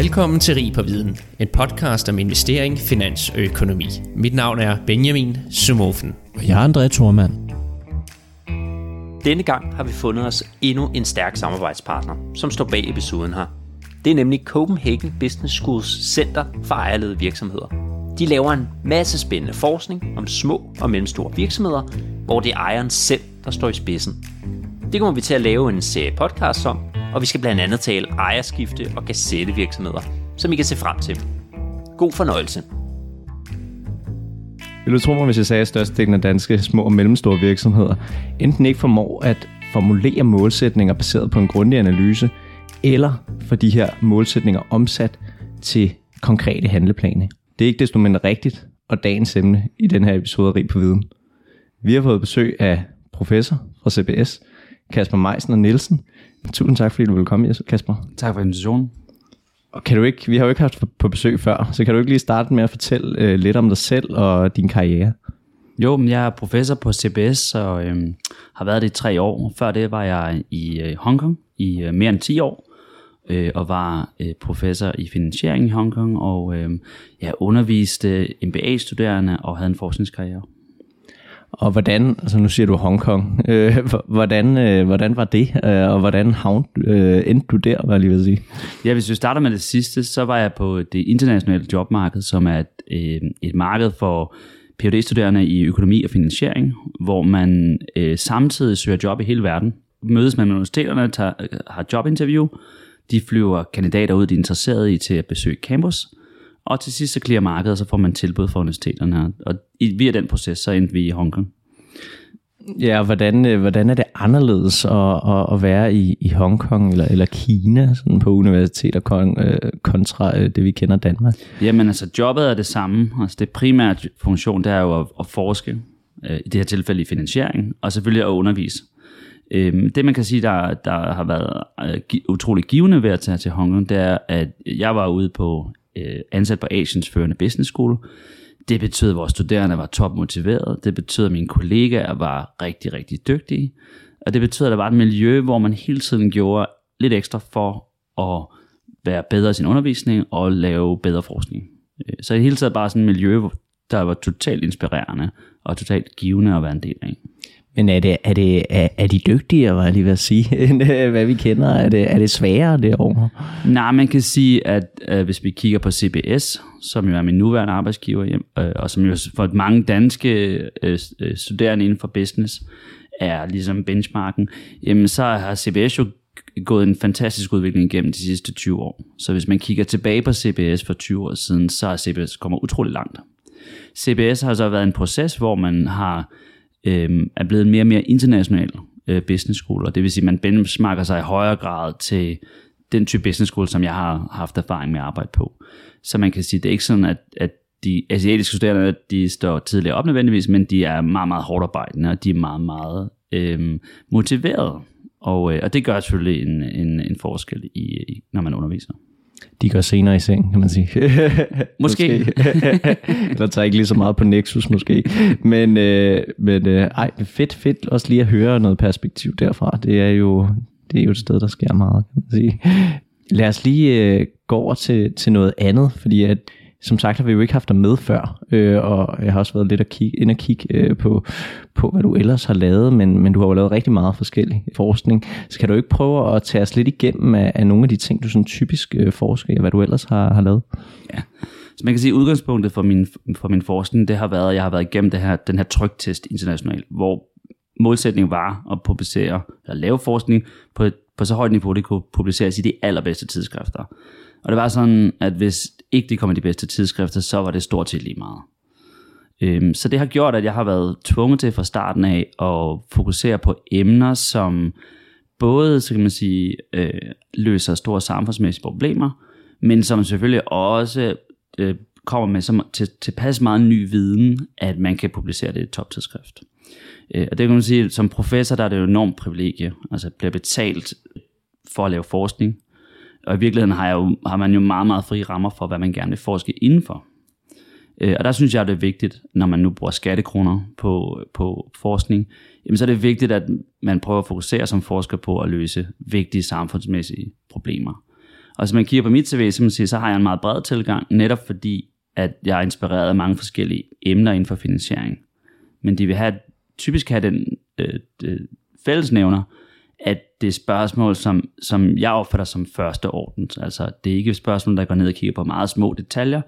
Velkommen til Rig på Viden, en podcast om investering, finans og økonomi. Mit navn er Benjamin Sumofen. Og jeg er André Thormand. Denne gang har vi fundet os endnu en stærk samarbejdspartner, som står bag episoden her. Det er nemlig Copenhagen Business Schools Center for ejerledede virksomheder. De laver en masse spændende forskning om små og mellemstore virksomheder, hvor det er ejeren selv, der står i spidsen. Det kommer vi til at lave en serie podcast om, og vi skal blandt andet tale ejerskifte og virksomheder, som I kan se frem til. God fornøjelse. Vil du tro mig, hvis jeg sagde, at størstedelen af danske små og mellemstore virksomheder enten ikke formår at formulere målsætninger baseret på en grundig analyse, eller for de her målsætninger omsat til konkrete handleplaner. Det er ikke desto mindre rigtigt, og dagens emne i den her episode Rig på Viden. Vi har fået besøg af professor fra CBS, Kasper Meisner Nielsen. Tusind tak, fordi du ville komme, Kasper. Tak for invitationen. Og kan du ikke, vi har jo ikke haft på besøg før, så kan du ikke lige starte med at fortælle øh, lidt om dig selv og din karriere? Jo, men jeg er professor på CBS og øh, har været det i tre år. Før det var jeg i øh, Hongkong i øh, mere end 10 år øh, og var øh, professor i finansiering i Hongkong og øh, jeg underviste MBA-studerende og havde en forskningskarriere. Og hvordan, altså nu siger du Hongkong, øh, hvordan, øh, hvordan var det, øh, og hvordan havn, øh, endte du der, var jeg lige vil sige? Ja, hvis vi starter med det sidste, så var jeg på det internationale jobmarked, som er et, øh, et marked for phd studerende i økonomi og finansiering, hvor man øh, samtidig søger job i hele verden. Mødes med universiteterne, tager, øh, har jobinterview, de flyver kandidater ud, de er interesserede i til at besøge campus, og til sidst så clear markedet, og så får man tilbud fra universiteterne. Og via den proces, så endte vi i Hongkong. Ja, hvordan, øh, hvordan er det anderledes at, at, at være i, i Hongkong eller, eller Kina sådan på universiteter kon, øh, kontra øh, det, vi kender Danmark? Jamen altså, jobbet er det samme. Altså, det primære funktion, det er jo at, at forske, i det her tilfælde i finansiering, og selvfølgelig at undervise. Øhm, det man kan sige, der, der har været utrolig givende ved at tage til Hongkong, det er, at jeg var ude på øh, ansat på Asiens førende business school. Det betød, at vores studerende var topmotiverede. Det betød, at mine kollegaer var rigtig, rigtig dygtige. Og det betød, at der var et miljø, hvor man hele tiden gjorde lidt ekstra for at være bedre i sin undervisning og lave bedre forskning. Øh, så i hele taget bare sådan et miljø, der var totalt inspirerende og totalt givende at være en del af. Men er, det, er, det, er, er de dygtigere, var jeg lige ved at sige, end øh, hvad vi kender? Er det, er det sværere derovre? Nej, man kan sige, at øh, hvis vi kigger på CBS, som jo er min nuværende arbejdsgiver, øh, og som jo for mange danske øh, øh, studerende inden for business er ligesom benchmarken, jamen så har CBS jo gået en fantastisk udvikling igennem de sidste 20 år. Så hvis man kigger tilbage på CBS for 20 år siden, så er CBS kommer utrolig langt. CBS har så været en proces, hvor man har øh, er blevet mere og mere international øh, business school, og det vil sige, at man benchmarker sig i højere grad til den type business school, som jeg har haft erfaring med at arbejde på. Så man kan sige, det er ikke sådan, at, at de asiatiske studerende, de står tidligere op nødvendigvis, men de er meget, meget hårdt arbejdende, og de er meget, meget øh, motiverede. Og, øh, og det gør selvfølgelig en, en, en forskel, i, i, når man underviser. De går senere i seng, kan man sige. Måske. måske. Eller tager ikke lige så meget på Nexus måske. Men, øh, men øh, ej, fedt, fedt også lige at høre noget perspektiv derfra. Det er jo, det er jo et sted, der sker meget, kan man sige. Lad os lige øh, gå over til, til noget andet, fordi at som sagt har vi jo ikke haft dig med før, øh, og jeg har også været lidt at kigge, ind og kigge øh, på, på, hvad du ellers har lavet, men, men du har jo lavet rigtig meget forskellig forskning. Så kan du ikke prøve at tage os lidt igennem af, af nogle af de ting, du sådan typisk øh, forsker i, og hvad du ellers har, har lavet? Ja, så man kan sige, at udgangspunktet for min, for min forskning, det har været, at jeg har været igennem det her, den her tryktest internationalt, hvor målsætningen var at publicere, eller lave forskning på, et, på så højt niveau, det kunne publiceres i de allerbedste tidsskrifter. Og det var sådan, at hvis ikke de kom i de bedste tidsskrifter, så var det stort set lige meget. Øhm, så det har gjort, at jeg har været tvunget til fra starten af at fokusere på emner, som både, så kan man sige, øh, løser store samfundsmæssige problemer, men som selvfølgelig også øh, kommer med så, til, tilpas meget ny viden, at man kan publicere det i et toptidsskrift. Øh, og det kan man sige, som professor, der er det jo enormt privilegie, altså bliver betalt for at lave forskning, og i virkeligheden har, jeg jo, har man jo meget, meget frie rammer for, hvad man gerne vil forske indenfor. Øh, og der synes jeg, det er vigtigt, når man nu bruger skattekroner på, på forskning, jamen så er det vigtigt, at man prøver at fokusere som forsker på at løse vigtige samfundsmæssige problemer. Og hvis man kigger på mit CV, så, man siger, så har jeg en meget bred tilgang, netop fordi, at jeg er inspireret af mange forskellige emner inden for finansiering. Men de vil have, typisk have den øh, øh fællesnævner, at det er spørgsmål, som, som jeg opfatter som første orden. Altså, det er ikke et spørgsmål, der går ned og kigger på meget små detaljer.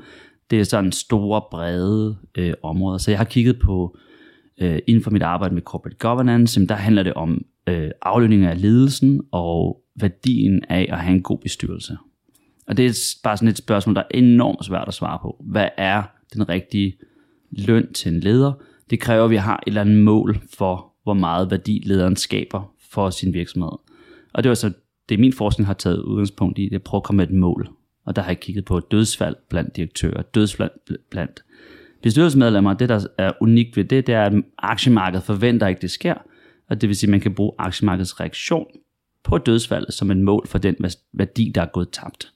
Det er sådan store, brede øh, områder. Så jeg har kigget på, øh, inden for mit arbejde med corporate governance, der handler det om øh, aflønning af ledelsen og værdien af at have en god bestyrelse. Og det er bare sådan et spørgsmål, der er enormt svært at svare på. Hvad er den rigtige løn til en leder? Det kræver, at vi har et eller andet mål for, hvor meget værdi lederen skaber for sin virksomhed. Og det var så det, min forskning har taget udgangspunkt i, det er at prøve at komme med et mål. Og der har jeg kigget på dødsfald blandt direktører, dødsfald blandt bestyrelsesmedlemmer. Det, der er unikt ved det, det er, at aktiemarkedet forventer ikke, det sker. Og det vil sige, at man kan bruge aktiemarkedets reaktion på dødsfaldet som et mål for den værdi, der er gået tabt.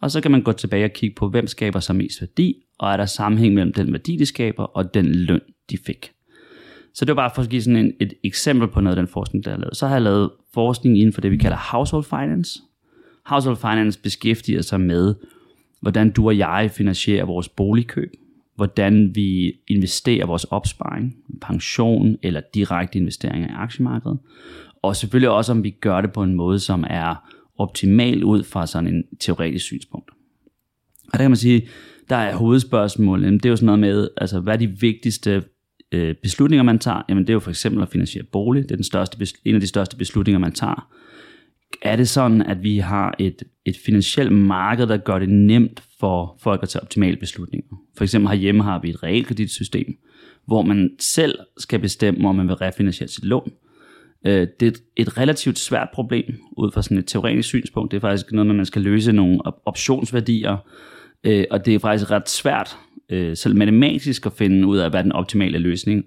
Og så kan man gå tilbage og kigge på, hvem skaber sig mest værdi, og er der sammenhæng mellem den værdi, de skaber, og den løn, de fik. Så det var bare for at give sådan en, et eksempel på noget af den forskning, der er lavet. Så har jeg lavet forskning inden for det, vi kalder household finance. Household finance beskæftiger sig med, hvordan du og jeg finansierer vores boligkøb, hvordan vi investerer vores opsparing, pension eller direkte investeringer i aktiemarkedet, og selvfølgelig også, om vi gør det på en måde, som er optimal ud fra sådan en teoretisk synspunkt. Og der kan man sige, der er hovedspørgsmålet, det er jo sådan noget med, altså hvad er de vigtigste øh, beslutninger, man tager? Jamen det er jo for eksempel at finansiere bolig, det er den største, en af de største beslutninger, man tager. Er det sådan, at vi har et, et finansielt marked, der gør det nemt for folk at tage optimale beslutninger? For eksempel herhjemme har vi et realkreditsystem, hvor man selv skal bestemme, om man vil refinansiere sit lån. Øh, det er et relativt svært problem ud fra sådan et teoretisk synspunkt. Det er faktisk noget, man skal løse nogle optionsværdier, øh, og det er faktisk ret svært, øh, selv matematisk, at finde ud af, hvad den optimale løsning,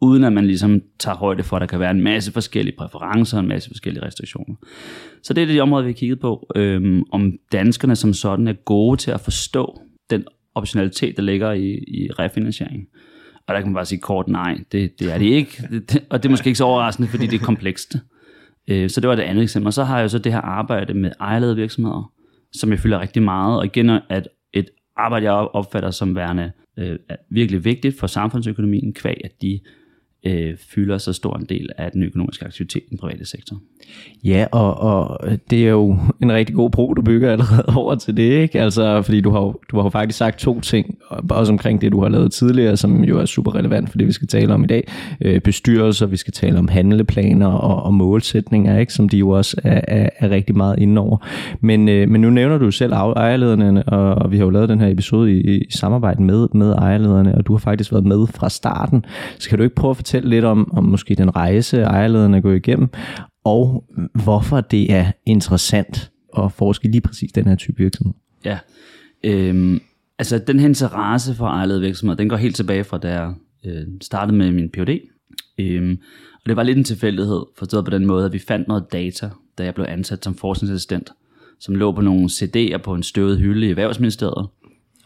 uden at man ligesom tager højde for, at der kan være en masse forskellige præferencer og en masse forskellige restriktioner. Så det er det område, vi har kigget på, øhm, om danskerne som sådan er gode til at forstå den optionalitet, der ligger i, i refinansiering. Og der kan man bare sige kort nej, det, det er det ikke. Det, og det er måske ikke så overraskende, fordi det er komplekst. Øh, så det var det andet eksempel. Og så har jeg jo så det her arbejde med ejerlede virksomheder, som jeg føler rigtig meget. Og igen at arbejde, jeg opfatter som værende øh, virkelig vigtigt for samfundsøkonomien, kvæg at de øh, fylder så stor en del af den økonomiske aktivitet i den private sektor. Ja, og, og det er jo en rigtig god bro, du bygger allerede over til det, ikke? Altså, fordi du har, du har jo faktisk sagt to ting, også omkring det, du har lavet tidligere, som jo er super relevant for det, vi skal tale om i dag. Øh, bestyrelser, vi skal tale om handleplaner og, og målsætninger, ikke? Som de jo også er, er, er rigtig meget inde over. Men, øh, men nu nævner du selv ejerlederne, og, og vi har jo lavet den her episode i, i samarbejde med, med ejerlederne, og du har faktisk været med fra starten. Så kan du ikke prøve at fortælle lidt om, om måske den rejse, ejerlederne er gået igennem, og hvorfor det er interessant at forske lige præcis den her type virksomhed. Ja, øhm, altså den her interesse for ejerlede virksomheder, den går helt tilbage fra da jeg øh, startede med min Ph.D. Øhm, og det var lidt en tilfældighed, forstået på den måde, at vi fandt noget data, da jeg blev ansat som forskningsassistent, som lå på nogle CD'er på en støvet hylde i Erhvervsministeriet.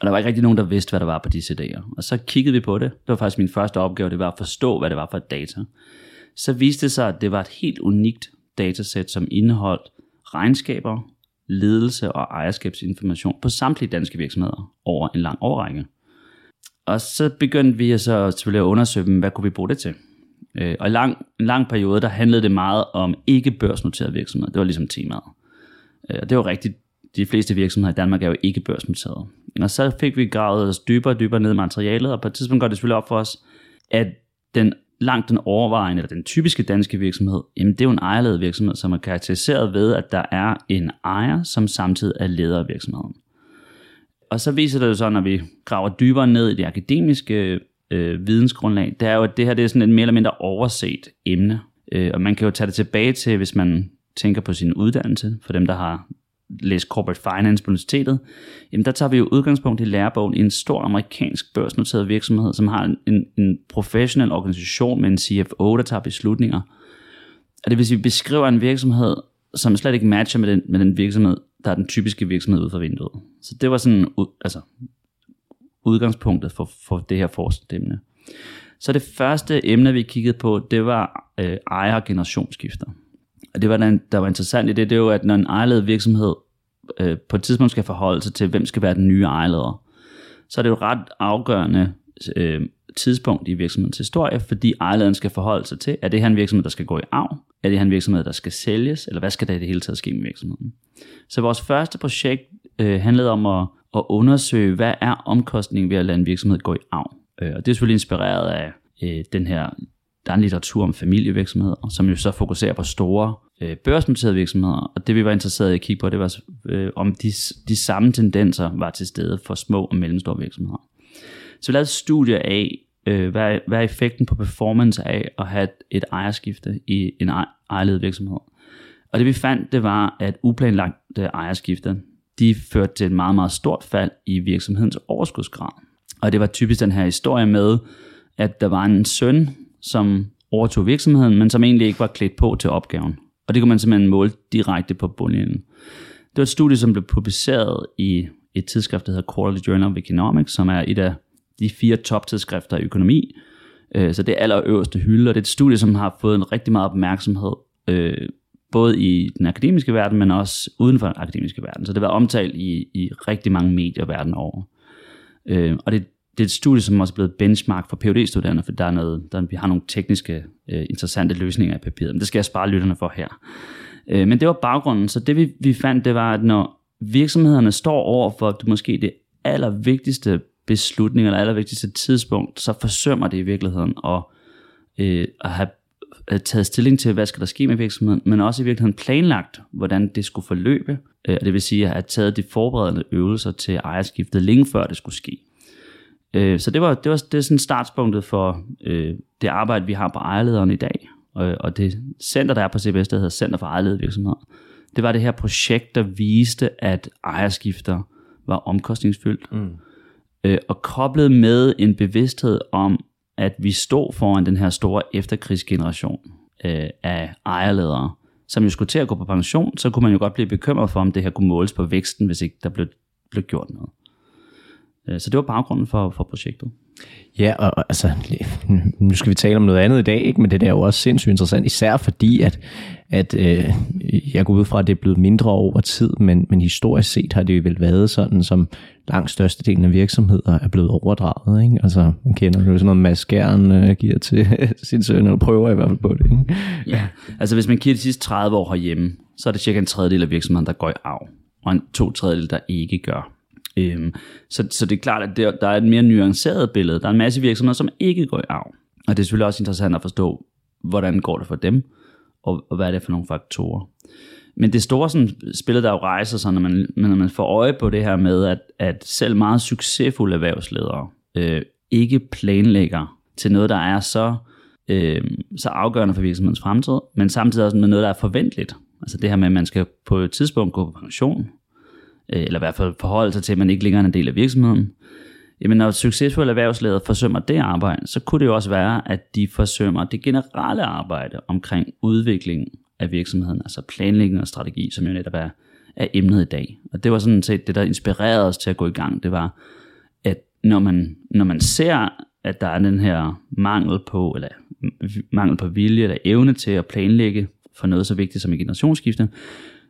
Og der var ikke rigtig nogen, der vidste, hvad der var på de CD'er. Og så kiggede vi på det. Det var faktisk min første opgave, det var at forstå, hvad det var for et data. Så viste det sig, at det var et helt unikt datasæt, som indeholdt regnskaber, ledelse og ejerskabsinformation på samtlige danske virksomheder over en lang årrække. Og så begyndte vi så selvfølgelig at undersøge, hvad kunne vi bruge det til? Øh, og i lang, en lang periode, der handlede det meget om ikke børsnoterede virksomheder. Det var ligesom temaet. Øh, og det var rigtigt de fleste virksomheder i Danmark er jo ikke børsnoterede. Og så fik vi gravet os dybere og dybere ned i materialet, og på et tidspunkt går det selvfølgelig op for os, at den langt den overvejende, eller den typiske danske virksomhed, jamen det er jo en ejerledet virksomhed, som er karakteriseret ved, at der er en ejer, som samtidig er leder af virksomheden. Og så viser det jo så, når vi graver dybere ned i det akademiske øh, vidensgrundlag, det er jo, at det her det er sådan et mere eller mindre overset emne. Øh, og man kan jo tage det tilbage til, hvis man tænker på sin uddannelse, for dem, der har læse corporate finance på universitetet, jamen der tager vi jo udgangspunkt i lærebogen i en stor amerikansk børsnoteret virksomhed, som har en, en professionel organisation med en CFO, der tager beslutninger. Og det vil sige, at vi beskriver en virksomhed, som slet ikke matcher med den, med den virksomhed, der er den typiske virksomhed ud for vinduet. Så det var sådan altså, udgangspunktet for, for det her forskningsemne. Så det første emne, vi kiggede på, det var øh, ejer- og generationsskifter. Og det var der, der var interessant i det, det er jo, at når en ejerledet virksomhed øh, på et tidspunkt skal forholde sig til, hvem skal være den nye ejerleder, så er det jo ret afgørende øh, tidspunkt i virksomhedens historie, fordi ejerlederen skal forholde sig til, er det her en virksomhed, der skal gå i arv? Er det her en virksomhed, der skal sælges? Eller hvad skal der i det hele taget ske med virksomheden? Så vores første projekt øh, handlede om at, at undersøge, hvad er omkostningen ved at lade en virksomhed gå i arv? Øh, og det er selvfølgelig inspireret af øh, den her, der er en litteratur om familievirksomheder, som jo så fokuserer på store øh, børsnoterede virksomheder, og det vi var interesseret i at kigge på, det var øh, om de, de samme tendenser var til stede for små og mellemstore virksomheder. Så vi lavede et studie af, øh, hvad, hvad er effekten på performance af at have et, ejerskifte i en ejerledet virksomhed. Og det vi fandt, det var, at uplanlagte ejerskifter, de førte til et meget, meget stort fald i virksomhedens overskudsgrad. Og det var typisk den her historie med, at der var en søn, som overtog virksomheden, men som egentlig ikke var klædt på til opgaven. Og det kunne man simpelthen måle direkte på bundlinjen. Det var et studie, som blev publiceret i et tidsskrift, der hedder Quarterly Journal of Economics, som er et af de fire toptidsskrifter i økonomi. Øh, så det er allerøverste hylde, og det er et studie, som har fået en rigtig meget opmærksomhed, øh, både i den akademiske verden, men også uden for den akademiske verden. Så det har været omtalt i, i rigtig mange medier verden over. Øh, og det, det er et studie, som også er blevet benchmark for phd studerende for der er noget, der, vi har nogle tekniske, øh, interessante løsninger i papiret, men det skal jeg spare lytterne for her. Øh, men det var baggrunden, så det vi, vi fandt, det var, at når virksomhederne står over for måske det allervigtigste beslutning eller allervigtigste tidspunkt, så forsømmer det i virkeligheden at, øh, at have at taget stilling til, hvad skal der ske med virksomheden, men også i virkeligheden planlagt, hvordan det skulle forløbe. Øh, det vil sige at have taget de forberedende øvelser til ejerskiftet længe før det skulle ske. Øh, så det var, det var det er sådan startspunktet for øh, det arbejde, vi har på ejerlederen i dag. Og, og det center, der er på CBS, der hedder Center for Ejerledede Virksomheder, det var det her projekt, der viste, at ejerskifter var omkostningsfyldt. Mm øh, og koblet med en bevidsthed om, at vi stod foran den her store efterkrigsgeneration øh, af ejerledere, som jo skulle til at gå på pension, så kunne man jo godt blive bekymret for, om det her kunne måles på væksten, hvis ikke der blev, blev gjort noget. Øh, så det var baggrunden for, for projektet. Ja, og altså, nu skal vi tale om noget andet i dag, ikke? men det er jo også sindssygt interessant, især fordi, at, at øh, jeg går ud fra, at det er blevet mindre over tid, men, men historisk set har det jo vel været sådan, som langt størstedelen af virksomheder er blevet overdraget. Ikke? Altså, man kender jo sådan noget, Mads Gern øh, giver til sin søn, eller prøver i hvert fald på det. Ikke? Ja, altså hvis man kigger de sidste 30 år herhjemme, så er det cirka en tredjedel af virksomheden, der går i arv, og en to tredjedel, der ikke gør. Øhm, så, så det er klart, at der, der er et mere nuanceret billede. Der er en masse virksomheder, som ikke går i arv. Og det er selvfølgelig også interessant at forstå, hvordan går det for dem, og, og hvad er det for nogle faktorer. Men det store sådan, spillet, der jo rejser sig, når man, når man får øje på det her med, at, at selv meget succesfulde erhvervsledere øh, ikke planlægger til noget, der er så, øh, så afgørende for virksomhedens fremtid, men samtidig også med noget, der er forventeligt. Altså det her med, at man skal på et tidspunkt gå på pension, Øh, eller i hvert fald forholde sig til, at man ikke længere er en del af virksomheden. Jamen når succesfulde erhvervsledere forsømmer det arbejde, så kunne det jo også være, at de forsømmer det generelle arbejde omkring udviklingen af virksomheden, altså planlægning og strategi, som jo netop er, er emnet i dag. Og det var sådan set det, der inspirerede os til at gå i gang. Det var, at når man, når man ser, at der er den her mangel på, eller mangel på vilje eller evne til at planlægge for noget så vigtigt som et generationsskifte,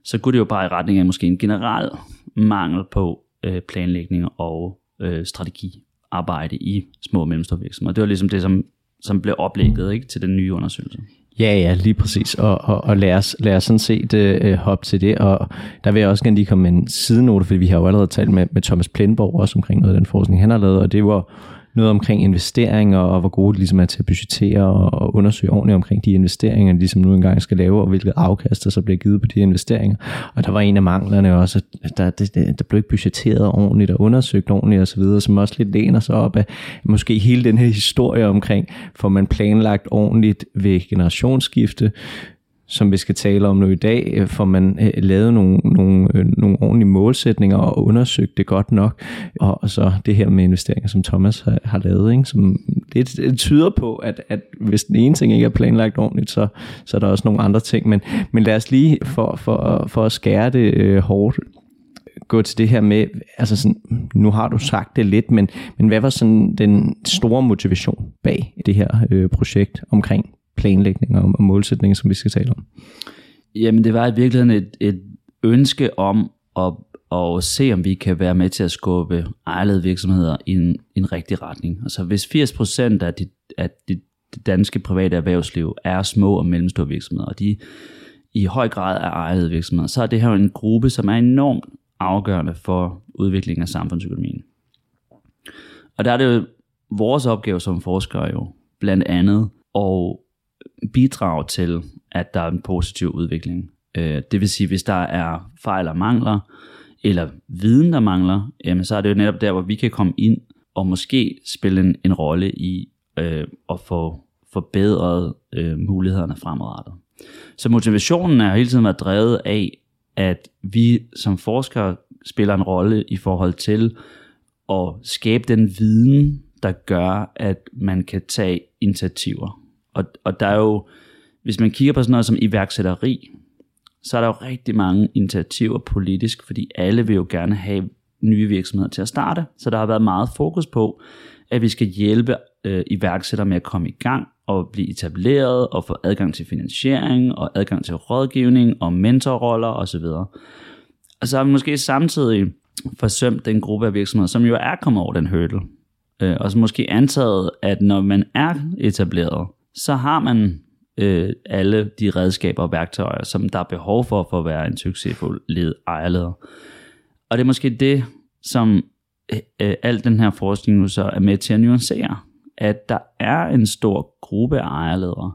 så går det jo bare i retning af måske en generel mangel på øh, planlægning og øh, strategiarbejde i små og mellemstore virksomheder. Det var ligesom det, som, som blev oplægget ikke, til den nye undersøgelse. Ja, ja, lige præcis. Og, og, og lad, os, lad os sådan set øh, øh, hoppe til det. Og der vil jeg også gerne lige komme med en sidenote, fordi vi har jo allerede talt med, med Thomas Plenborg også omkring noget af den forskning, han har lavet, og det var noget omkring investeringer, og hvor gode de ligesom er til at budgettere og undersøge ordentligt omkring de investeringer, de ligesom nu engang skal lave, og hvilket afkast der så bliver givet på de investeringer. Og der var en af manglerne også, at der, det, der blev ikke budgetteret ordentligt og undersøgt ordentligt osv., som også lidt læner sig op af måske hele den her historie omkring, får man planlagt ordentligt ved generationsskifte, som vi skal tale om nu i dag, øh, får man øh, lavet nogle, nogle, øh, nogle ordentlige målsætninger og undersøgt det godt nok. Og, så det her med investeringer, som Thomas har, har lavet, ikke? som det, det tyder på, at, at hvis den ene ting ikke er planlagt ordentligt, så, så er der også nogle andre ting. Men, men lad os lige for, for, for at skære det øh, hårdt, gå til det her med, altså sådan, nu har du sagt det lidt, men, men hvad var sådan den store motivation bag det her øh, projekt omkring planlægning og, og målsætninger, som vi skal tale om? Jamen det var i virkeligheden et, et ønske om at, at se, om vi kan være med til at skubbe ejede virksomheder i en, en rigtig retning. Altså hvis 80% af, de, af de, det danske private erhvervsliv er små og mellemstore virksomheder, og de i høj grad er ejede virksomheder, så er det her en gruppe, som er enormt afgørende for udviklingen af samfundsøkonomien. Og der er det jo vores opgave som forskere jo blandt andet at bidrage til, at der er en positiv udvikling. Øh, det vil sige, hvis der er fejl og mangler, eller viden, der mangler, jamen så er det jo netop der, hvor vi kan komme ind og måske spille en, en rolle i øh, at få forbedret øh, mulighederne fremadrettet. Så motivationen er hele tiden været drevet af, at vi som forskere spiller en rolle i forhold til at skabe den viden, der gør, at man kan tage initiativer. Og, og der er jo, hvis man kigger på sådan noget som iværksætteri, så er der jo rigtig mange initiativer politisk, fordi alle vil jo gerne have nye virksomheder til at starte. Så der har været meget fokus på, at vi skal hjælpe øh, iværksættere med at komme i gang og blive etableret og få adgang til finansiering og adgang til rådgivning og mentorroller osv. Og så har vi måske samtidig forsømt den gruppe af virksomheder, som jo er kommet over den hurdle. Øh, og så måske antaget, at når man er etableret, så har man øh, alle de redskaber og værktøjer, som der er behov for for at være en succesfuld led ejerleder. Og det er måske det, som øh, al den her forskning nu så er med til at nuancere, at der er en stor gruppe af ejerledere,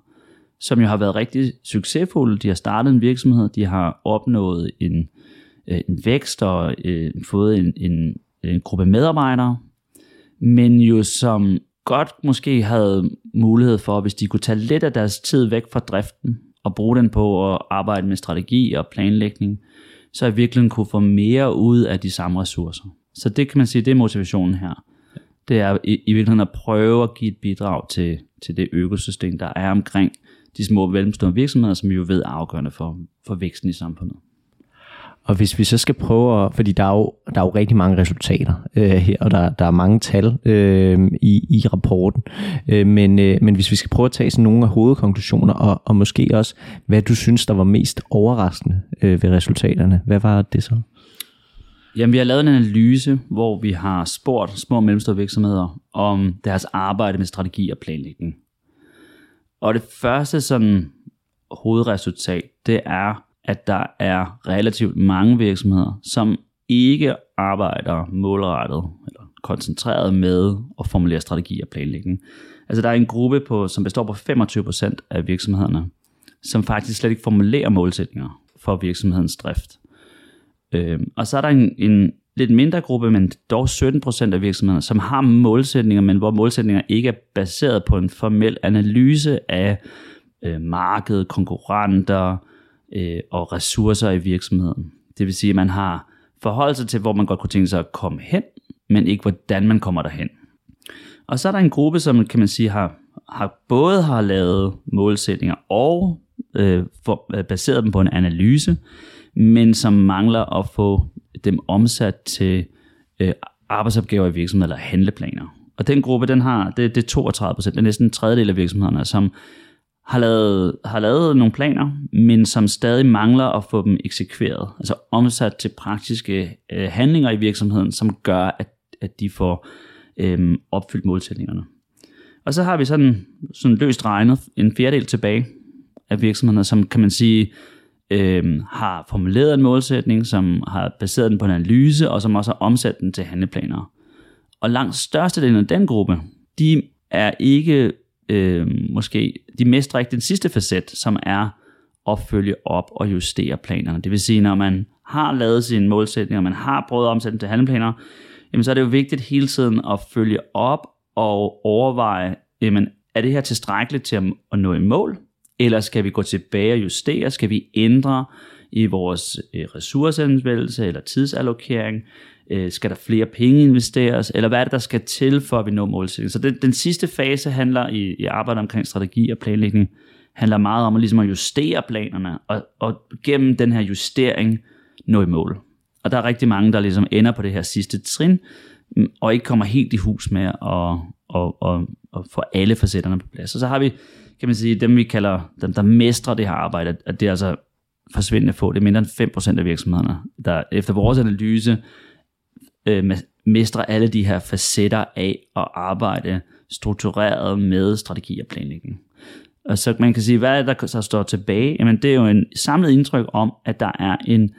som jo har været rigtig succesfulde. De har startet en virksomhed, de har opnået en, øh, en vækst og øh, fået en, en, en gruppe medarbejdere, men jo som godt måske havde mulighed for, hvis de kunne tage lidt af deres tid væk fra driften, og bruge den på at arbejde med strategi og planlægning, så i virkeligheden kunne få mere ud af de samme ressourcer. Så det kan man sige, det er motivationen her. Det er i, i virkeligheden at prøve at give et bidrag til, til det økosystem, der er omkring de små og mellemstore virksomheder, som vi jo ved er afgørende for, for væksten i samfundet. Og hvis vi så skal prøve at, fordi der er jo, der er jo rigtig mange resultater øh, her, og der, der er mange tal øh, i, i rapporten, øh, men, øh, men hvis vi skal prøve at tage sådan nogle af hovedkonklusioner, og, og måske også, hvad du synes, der var mest overraskende øh, ved resultaterne, hvad var det så? Jamen, vi har lavet en analyse, hvor vi har spurgt små og mellemstore virksomheder om deres arbejde med strategi og planlægning. Og det første sådan hovedresultat, det er, at der er relativt mange virksomheder, som ikke arbejder målrettet eller koncentreret med at formulere strategi og planlægning. Altså der er en gruppe, på, som består på 25% af virksomhederne, som faktisk slet ikke formulerer målsætninger for virksomhedens drift. Øh, og så er der en, en lidt mindre gruppe, men dog 17% af virksomhederne, som har målsætninger, men hvor målsætninger ikke er baseret på en formel analyse af øh, markedet, konkurrenter, øh, og ressourcer i virksomheden. Det vil sige, at man har forholdt sig til, hvor man godt kunne tænke sig at komme hen, men ikke hvordan man kommer derhen. Og så er der en gruppe, som kan man sige har, har både har lavet målsætninger og øh, for, øh, baseret dem på en analyse, men som mangler at få dem omsat til øh, arbejdsopgaver i virksomheden eller handleplaner. Og den gruppe, den har, det, det er 32 procent, det er næsten en tredjedel af virksomhederne, som har lavet, har lavet nogle planer, men som stadig mangler at få dem eksekveret, altså omsat til praktiske øh, handlinger i virksomheden, som gør, at, at de får øh, opfyldt målsætningerne. Og så har vi sådan, sådan løst regnet en fjerdedel tilbage af virksomhederne, som kan man sige, øh, har formuleret en målsætning, som har baseret den på en analyse, og som også har omsat den til handleplaner. Og langt størstedelen af den gruppe, de er ikke øh, måske, de mestrer ikke den sidste facet, som er at følge op og justere planerne. Det vil sige, når man har lavet sine målsætninger, man har prøvet at omsætte dem til handleplaner, jamen så er det jo vigtigt hele tiden at følge op og overveje, jamen, er det her tilstrækkeligt til at nå i mål, eller skal vi gå tilbage og justere, skal vi ændre i vores øh, ressourceanvendelse eller tidsallokering, Øh, skal der flere penge investeres? Eller hvad er det, der skal til, for at vi når målsætningen? Så den, den sidste fase handler i, i arbejdet omkring strategi og planlægning, handler meget om at, ligesom at justere planerne, og, og gennem den her justering nå i mål. Og der er rigtig mange, der ligesom ender på det her sidste trin, mm, og ikke kommer helt i hus med at, og, og, og få alle facetterne på plads. Og så har vi, kan man sige, dem vi kalder, dem der mestrer det her arbejde, at det er altså forsvindende få. Det er mindre end 5% af virksomhederne, der efter vores analyse øh, mestre alle de her facetter af at arbejde struktureret med strategi og planlægning. Og så man kan sige, hvad er der så står tilbage? Jamen det er jo en samlet indtryk om, at der er en,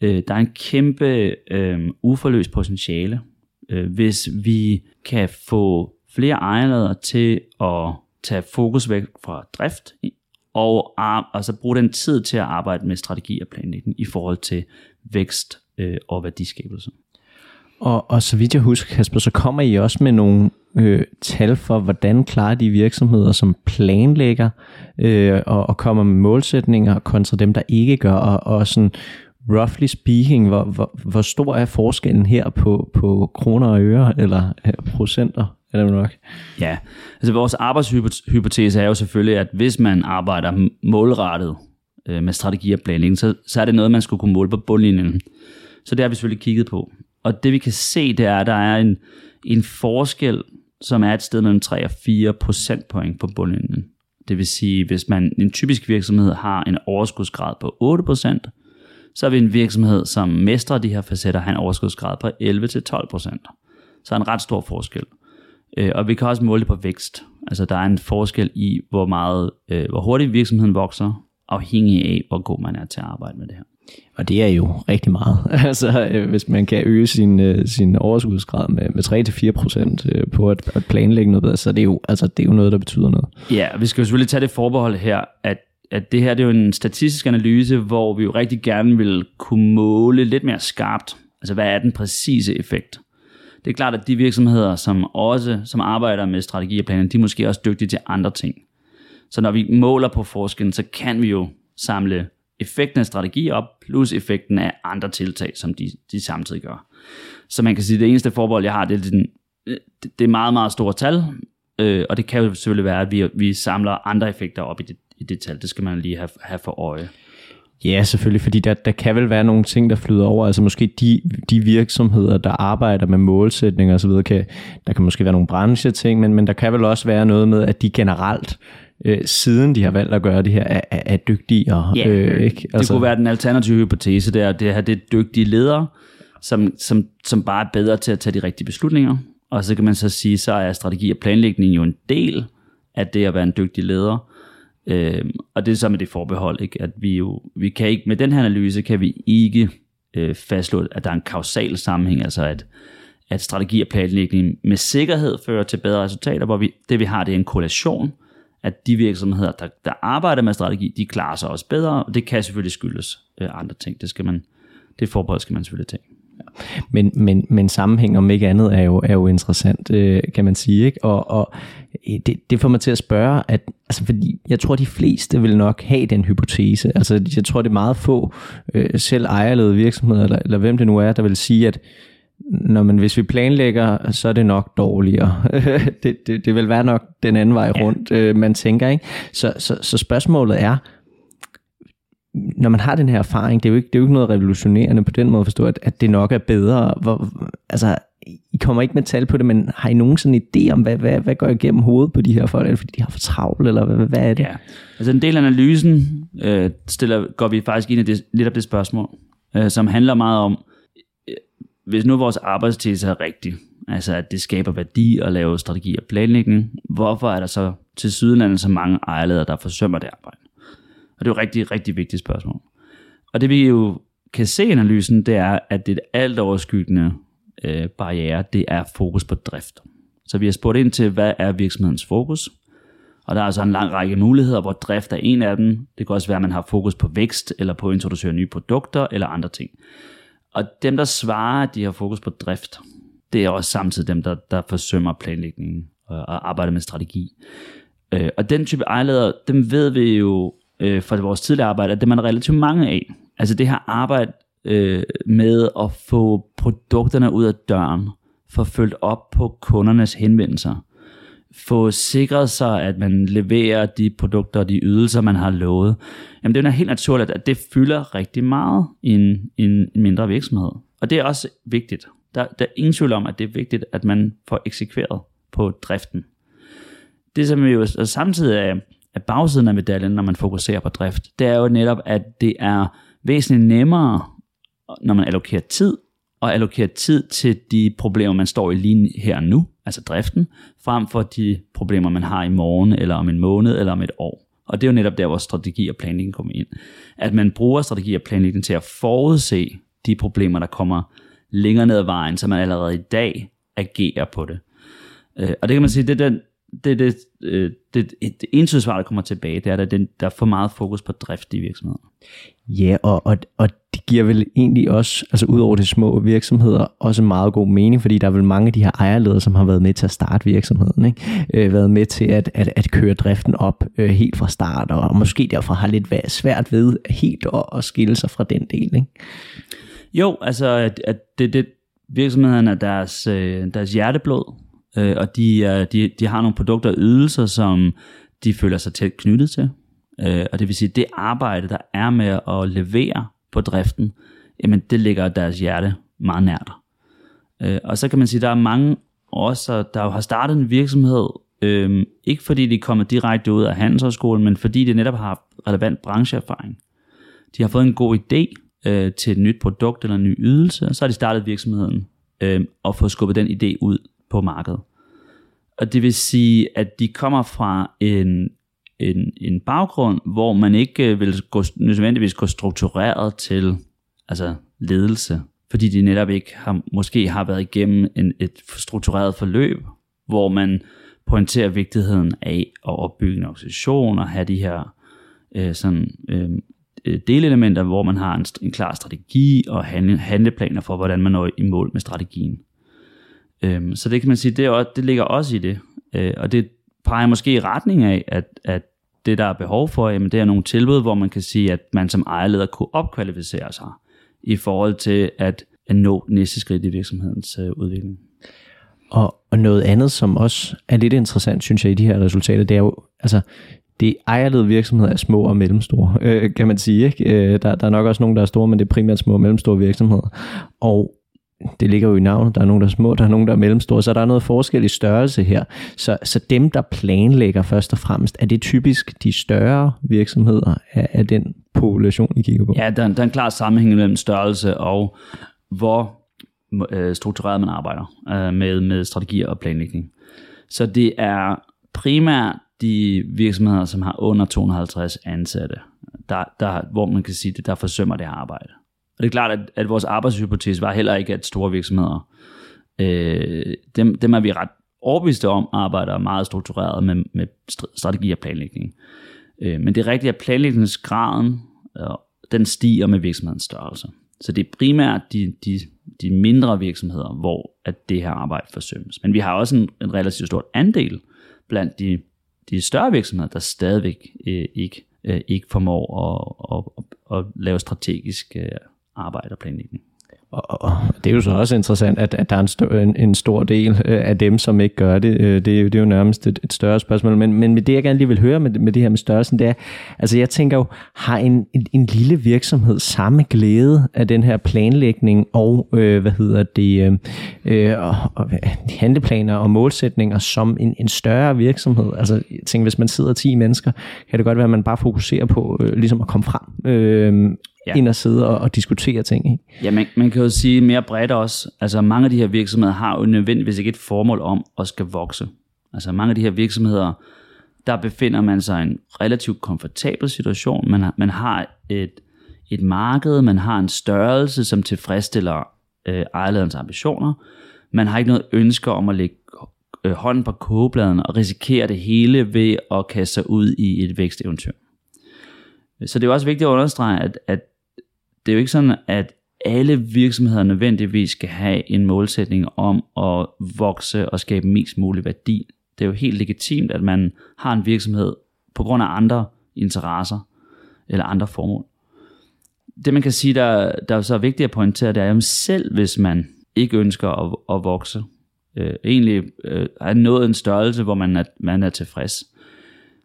øh, der er en kæmpe øh, uforløst potentiale, øh, hvis vi kan få flere ejerledere til at tage fokus væk fra drift og altså bruge den tid til at arbejde med strategi og planlægning i forhold til vækst øh, og værdiskabelse. Og, og så vidt jeg husker, Kasper, så kommer I også med nogle øh, tal for, hvordan klarer de virksomheder, som planlægger øh, og, og kommer med målsætninger kontra dem, der ikke gør, og, og sådan roughly speaking, hvor, hvor, hvor stor er forskellen her på, på kroner og øre, eller øh, procenter? Er det nok? Ja, altså vores arbejdshypotese er jo selvfølgelig, at hvis man arbejder målrettet øh, med strategi og planlægning, så, så er det noget, man skulle kunne måle på bundlinjen. Så det har vi selvfølgelig kigget på. Og det vi kan se, det er, at der er en, en forskel, som er et sted mellem 3 og 4 procentpoint på bundlinjen. Det vil sige, hvis man en typisk virksomhed har en overskudsgrad på 8 procent, så er vi en virksomhed, som mestrer de her facetter, har en overskudsgrad på 11-12 procent. Så er en ret stor forskel. Øh, og vi kan også måle det på vækst. Altså der er en forskel i, hvor meget, øh, hvor hurtigt virksomheden vokser, afhængig af, hvor god man er til at arbejde med det her. Og det er jo rigtig meget. altså, øh, hvis man kan øge sin, øh, sin overskudsgrad med, med 3-4% øh, på at, at planlægge noget, bedre, så det er, jo, altså, det er jo noget, der betyder noget. Ja, vi skal jo selvfølgelig tage det forbehold her, at, at det her det er jo en statistisk analyse, hvor vi jo rigtig gerne vil kunne måle lidt mere skarpt, altså hvad er den præcise effekt. Det er klart, at de virksomheder, som også som arbejder med strategi og planer, de er måske også dygtige til andre ting. Så når vi måler på forskellen, så kan vi jo samle effekten af strategi op, plus effekten af andre tiltag, som de, de samtidig gør. Så man kan sige, at det eneste forbehold, jeg har, det er, den, øh, det er meget, meget store tal, øh, og det kan jo selvfølgelig være, at vi, vi samler andre effekter op i det, i det tal. Det skal man lige have, have for øje. Ja, selvfølgelig, fordi der, der kan vel være nogle ting, der flyder over. Altså måske de, de virksomheder, der arbejder med målsætninger osv., kan, der kan måske være nogle brancheting, men, men der kan vel også være noget med, at de generelt øh, siden de har valgt at gøre det her, er, er, er dygtigere. Ja, øh, ikke? Altså, det kunne være den alternative hypotese, der det her det er dygtige ledere, som, som, som bare er bedre til at tage de rigtige beslutninger. Og så kan man så sige, så er strategi og planlægning jo en del af det at være en dygtig leder. Øh, og det er så med det forbehold, ikke? at vi jo, vi kan ikke, med den her analyse kan vi ikke øh, fastslå, at der er en kausal sammenhæng, altså at, at strategi og planlægning med sikkerhed fører til bedre resultater, hvor vi, det vi har, det er en korrelation, at de virksomheder, der, der arbejder med strategi, de klarer sig også bedre, og det kan selvfølgelig skyldes øh, andre ting. Det, skal man, det forbehold skal man selvfølgelig tage. Men, men, men sammenhæng om ikke andet er jo, er jo interessant, øh, kan man sige. Ikke? Og, og øh, det, det får mig til at spørge, at, altså fordi jeg tror, de fleste vil nok have den hypotese. Altså jeg tror, det er meget få, øh, selv ejerledede virksomheder, eller, eller hvem det nu er, der vil sige, at når man, hvis vi planlægger, så er det nok dårligere. det, det, det vil være nok den anden vej rundt, ja. øh, man tænker. ikke. Så, så, så spørgsmålet er, når man har den her erfaring, det er jo ikke, det er jo ikke noget revolutionerende på den måde at forstå, at, at det nok er bedre. Hvor, altså, I kommer ikke med tal på det, men har I nogen sådan idé om, hvad, hvad, hvad går igennem hovedet på de her folk? Er det fordi, de har for travlt, eller hvad, hvad er det? Ja. Altså en del af analysen øh, stiller, går vi faktisk ind i det, lidt af det spørgsmål, øh, som handler meget om, hvis nu vores arbejdstese er rigtig, altså at det skaber værdi at lave strategi og planlægning, hvorfor er der så til sydenlandet så mange ejerledere, der forsømmer det arbejde? Og det er jo et rigtig, rigtig vigtigt spørgsmål. Og det vi jo kan se i analysen, det er, at det alt overskyggende øh, barriere, det er fokus på drift. Så vi har spurgt ind til, hvad er virksomhedens fokus? Og der er altså en lang række muligheder, hvor drift er en af dem. Det kan også være, at man har fokus på vækst, eller på at introducere nye produkter, eller andre ting. Og dem, der svarer, at de har fokus på drift, det er også samtidig dem, der, der forsømmer planlægningen øh, og arbejder med strategi. Øh, og den type ejerledere, dem ved vi jo øh, fra vores tidligere arbejde, at det er man relativt mange af. Altså det her arbejde øh, med at få produkterne ud af døren, få følt op på kundernes henvendelser, få sikret sig, at man leverer de produkter og de ydelser, man har lovet. Jamen det er helt naturligt, at det fylder rigtig meget i en, en mindre virksomhed. Og det er også vigtigt. Der, der er ingen tvivl om, at det er vigtigt, at man får eksekveret på driften. Det som jo samtidig er, at bagsiden af medaljen, når man fokuserer på drift, det er jo netop, at det er væsentligt nemmere, når man allokerer tid, og allokere tid til de problemer, man står i lige her og nu, altså driften, frem for de problemer, man har i morgen, eller om en måned, eller om et år. Og det er jo netop der, hvor strategi og planlægning kommer ind. At man bruger strategi og planlægning til at forudse de problemer, der kommer længere ned ad vejen, så man allerede i dag agerer på det. Øh, og det kan man sige, det er den, det, det, øh, det, det, det eneste svar, der kommer tilbage, det er, at der er for meget fokus på drift i virksomheder. Ja, og, og, og det giver vel egentlig også, altså ud over de små virksomheder, også meget god mening, fordi der er vel mange af de her ejerledere, som har været med til at starte virksomheden, ikke? Øh, været med til at, at, at køre driften op øh, helt fra start, og måske derfor har lidt været svært ved helt at, at skille sig fra den del, ikke? Jo, altså at, at det, det virksomhederne er deres, øh, deres hjerteblod, øh, og de, er, de, de har nogle produkter og ydelser, som de føler sig tæt knyttet til. Øh, og det vil sige, det arbejde, der er med at levere på driften, jamen det ligger deres hjerte meget nært. Øh, og så kan man sige, der er mange også, der har startet en virksomhed, øh, ikke fordi de kommer direkte ud af handelshøjskolen, men fordi de netop har relevant brancheerfaring. De har fået en god idé øh, til et nyt produkt eller en ny ydelse, og så har de startet virksomheden øh, og fået skubbet den idé ud på markedet. Og det vil sige, at de kommer fra en, en, en baggrund, hvor man ikke øh, vil gå, nødvendigvis gå struktureret til altså ledelse, fordi de netop ikke har, måske har været igennem en, et struktureret forløb, hvor man pointerer vigtigheden af at opbygge en organisation og have de her øh, sådan, øhm, øh delelementer, hvor man har en, en klar strategi og handle, handleplaner for, hvordan man når i mål med strategien. Øhm, så det kan man sige, det, er også, det ligger også i det. Øh, og det peger måske i retning af, at, at det der er behov for, jamen, det er nogle tilbud, hvor man kan sige, at man som ejerleder kunne opkvalificere sig i forhold til at, at nå næste skridt i virksomhedens øh, udvikling. Og, og noget andet, som også er lidt interessant, synes jeg, i de her resultater, det er jo, altså, det ejerledede virksomheder er små og mellemstore, øh, kan man sige. Ikke? Øh, der, der er nok også nogle, der er store, men det er primært små og mellemstore virksomheder. Og det ligger jo i navnet, der er nogen, der er små, der er nogen, der er mellemstore, så der er noget forskel i størrelse her. Så, så dem, der planlægger først og fremmest, er det typisk de større virksomheder af, af den population, I kigger på? Ja, der, der er en klar sammenhæng mellem størrelse og hvor øh, struktureret man arbejder øh, med, med strategier og planlægning. Så det er primært de virksomheder, som har under 250 ansatte, der, der, hvor man kan sige, at der forsømmer det her arbejde. Og det er klart, at, at vores arbejdshypotese var heller ikke, at store virksomheder, øh, dem, dem er vi ret overbeviste om, arbejder meget struktureret med, med strategi og planlægning. Øh, men det er rigtigt, at planlægningsgraden, øh, den stiger med virksomhedens størrelse. Så det er primært de, de, de mindre virksomheder, hvor at det her arbejde forsømmes. Men vi har også en, en relativt stor andel blandt de, de større virksomheder, der stadigvæk øh, ikke, øh, ikke formår at, at, at, at lave strategisk øh, arbejde og planlægning. Og, det er jo så også interessant, at, at der er en, stor, en, en stor del øh, af dem, som ikke gør det. Øh, det, er, det er jo nærmest et, et større spørgsmål. Men, men med det, jeg gerne lige vil høre med, med det her med størrelsen, det er, altså jeg tænker jo, har en, en, en lille virksomhed samme glæde af den her planlægning og, øh, hvad hedder det, øh, øh og, og, øh, handleplaner og målsætninger som en, en større virksomhed? Altså jeg tænker, hvis man sidder 10 mennesker, kan det godt være, at man bare fokuserer på øh, ligesom at komme frem. Øh, ja. ind og sidde og, og diskutere ting. Ikke? Ja, man, man kan jo sige mere bredt også. Altså mange af de her virksomheder har jo nødvendigvis ikke et formål om at skal vokse. Altså mange af de her virksomheder, der befinder man sig i en relativt komfortabel situation. Man har, man har et, et marked, man har en størrelse, som tilfredsstiller øh, ejerlederens ambitioner. Man har ikke noget ønske om at lægge øh, hånden på kogebladen og risikere det hele ved at kaste sig ud i et væksteventyr. Så det er også vigtigt at understrege, at, at det er jo ikke sådan, at alle virksomheder nødvendigvis skal have en målsætning om at vokse og skabe mest mulig værdi. Det er jo helt legitimt, at man har en virksomhed på grund af andre interesser eller andre formål. Det man kan sige, der, der er så vigtigt at pointere, det er, at selv hvis man ikke ønsker at, at vokse, øh, egentlig øh, er nået en størrelse, hvor man er, man er tilfreds,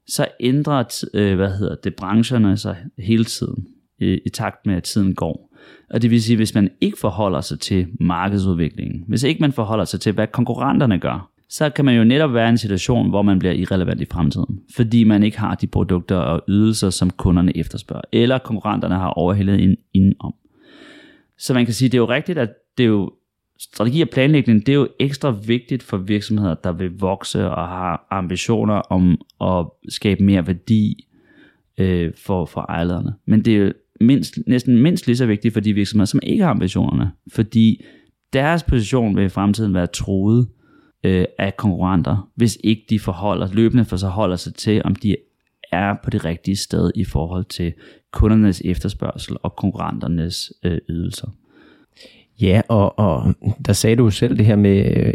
så ændrer øh, hvad hedder det, brancherne sig hele tiden i, i takt med, at tiden går. Og det vil sige, hvis man ikke forholder sig til markedsudviklingen, hvis ikke man forholder sig til, hvad konkurrenterne gør, så kan man jo netop være i en situation, hvor man bliver irrelevant i fremtiden, fordi man ikke har de produkter og ydelser, som kunderne efterspørger, eller konkurrenterne har overhældet ind, indenom. Så man kan sige, det er jo rigtigt, at det er jo strategi og planlægning, det er jo ekstra vigtigt for virksomheder, der vil vokse og har ambitioner om at skabe mere værdi øh, for, for ejerne. Men det er jo mindst, næsten mindst lige så vigtigt for de virksomheder, som ikke har ambitionerne, fordi deres position vil i fremtiden være troet øh, af konkurrenter, hvis ikke de forholder, løbende for sig holder sig til, om de er på det rigtige sted i forhold til kundernes efterspørgsel og konkurrenternes øh, ydelser. Ja, og, og der sagde du selv det her med øh,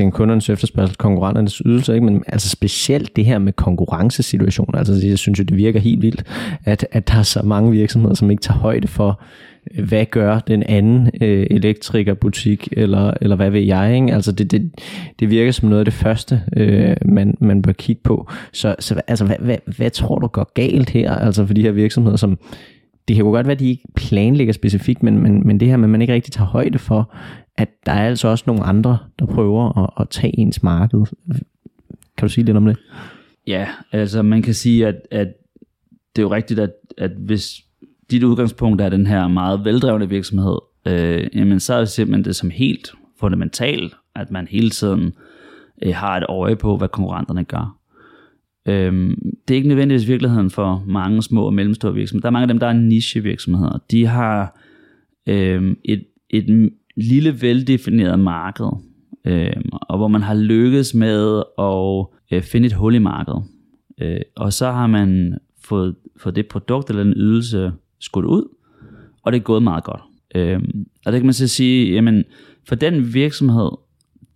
en kundernes efterspørgsel, konkurrenternes ydelser, ikke? men altså specielt det her med konkurrencesituationer. Altså jeg synes jo, det virker helt vildt, at, at der er så mange virksomheder, som ikke tager højde for, hvad gør den anden øh, elektrikerbutik, eller, eller hvad ved jeg, ikke? Altså det, det, det virker som noget af det første, øh, man, man bør kigge på. Så, så altså, hvad, hvad, hvad tror du går galt her, altså for de her virksomheder, som det kan jo godt være, at de ikke planlægger specifikt, men, men, men det her med, at man ikke rigtig tager højde for, at der er altså også nogle andre, der prøver at, at tage ens marked. Kan du sige lidt om det? Ja, altså man kan sige, at, at det er jo rigtigt, at, at hvis dit udgangspunkt er den her meget veldrevne virksomhed, øh, jamen så er det simpelthen det som helt fundamentalt, at man hele tiden øh, har et øje på, hvad konkurrenterne gør. Øhm, det er ikke nødvendigvis virkeligheden for mange små og mellemstore virksomheder. Der er mange af dem, der er nichevirksomheder. De har øhm, et, et lille veldefineret marked, øhm, og hvor man har lykkes med at øh, finde et hul i markedet. Øh, og så har man fået, fået det produkt eller den ydelse skudt ud, og det er gået meget godt. Øhm, og det kan man så sige, jamen for den virksomhed,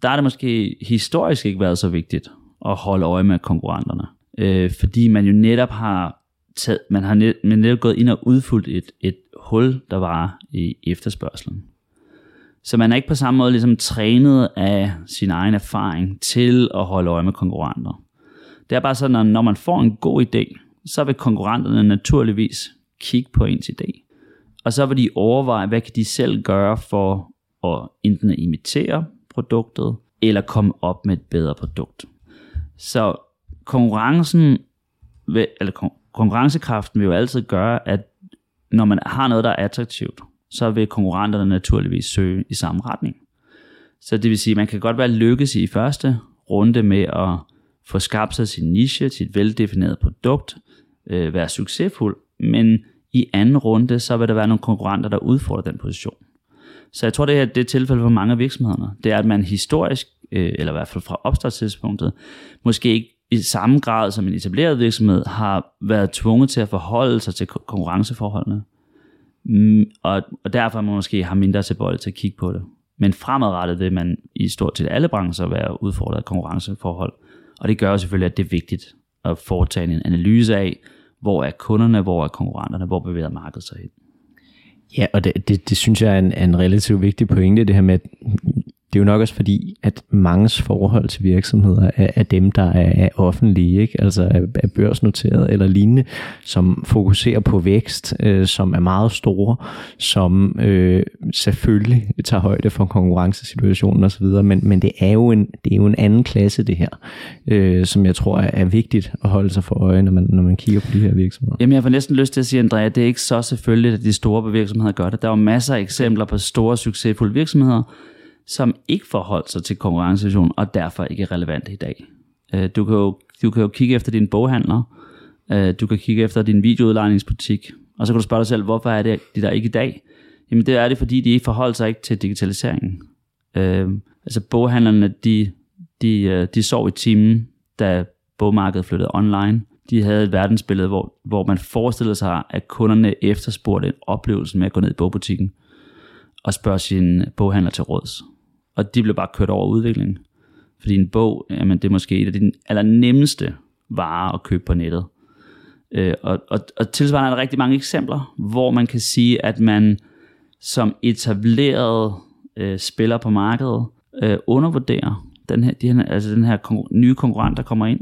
der er det måske historisk ikke været så vigtigt at holde øje med konkurrenterne. Øh, fordi man jo netop har taget, man har net, man netop gået ind og udfuldt et, et hul, der var i efterspørgselen. Så man er ikke på samme måde ligesom trænet af sin egen erfaring til at holde øje med konkurrenter. Det er bare sådan, at når man får en god idé, så vil konkurrenterne naturligvis kigge på ens idé. Og så vil de overveje, hvad kan de selv gøre for at enten imitere produktet, eller komme op med et bedre produkt. Så konkurrencen, vil, eller konkurrencekraften vil jo altid gøre, at når man har noget, der er attraktivt, så vil konkurrenterne naturligvis søge i samme retning. Så det vil sige, at man kan godt være lykkes i første runde med at få skabt sig sin niche, sit veldefinerede produkt, øh, være succesfuld, men i anden runde, så vil der være nogle konkurrenter, der udfordrer den position. Så jeg tror, det er det tilfælde for mange af virksomhederne. Det er, at man historisk, øh, eller i hvert fald fra opstartstidspunktet, måske ikke i samme grad som en etableret virksomhed har været tvunget til at forholde sig til konkurrenceforholdene. Mm, og, og derfor man måske har mindre tilbøjelighed til at kigge på det. Men fremadrettet vil man i stort set alle brancher være udfordret af konkurrenceforhold. Og det gør jo selvfølgelig, at det er vigtigt at foretage en analyse af, hvor er kunderne, hvor er konkurrenterne, hvor bevæger markedet sig hen. Ja, og det, det, det synes jeg er en, en relativt vigtig pointe, det her med, at det er jo nok også fordi, at manges forhold til virksomheder er, er dem, der er, er offentlige, ikke? altså er, er børsnoteret eller lignende, som fokuserer på vækst, øh, som er meget store, som øh, selvfølgelig tager højde for konkurrencesituationen osv., men, men det, er jo en, det er jo en anden klasse det her, øh, som jeg tror er, er vigtigt at holde sig for øje, når man, når man kigger på de her virksomheder. Jamen jeg får næsten lyst til at sige, Andrea, det er ikke så selvfølgelig, at de store virksomheder gør det. Der er jo masser af eksempler på store succesfulde virksomheder, som ikke forholdt sig til konkurrencesituationen, og derfor ikke er relevant i dag. Øh, du kan jo, du kan jo kigge efter din boghandler, øh, du kan kigge efter din videoudlejningsbutik, og så kan du spørge dig selv, hvorfor er det de der ikke i dag? Jamen det er det, fordi de ikke forholder sig ikke til digitaliseringen. Øh, altså boghandlerne, de, de, øh, de sov i timen, da bogmarkedet flyttede online. De havde et verdensbillede, hvor, hvor man forestillede sig, at kunderne efterspurgte en oplevelse med at gå ned i bogbutikken og spørge sin boghandler til råds og de blev bare kørt over udviklingen. Fordi en bog, jamen det er måske et af de allernemmeste varer at købe på nettet. Øh, og, og, og tilsvarende er der rigtig mange eksempler, hvor man kan sige, at man som etableret øh, spiller på markedet øh, undervurderer den her, de her, altså den her kon- nye konkurrent, der kommer ind.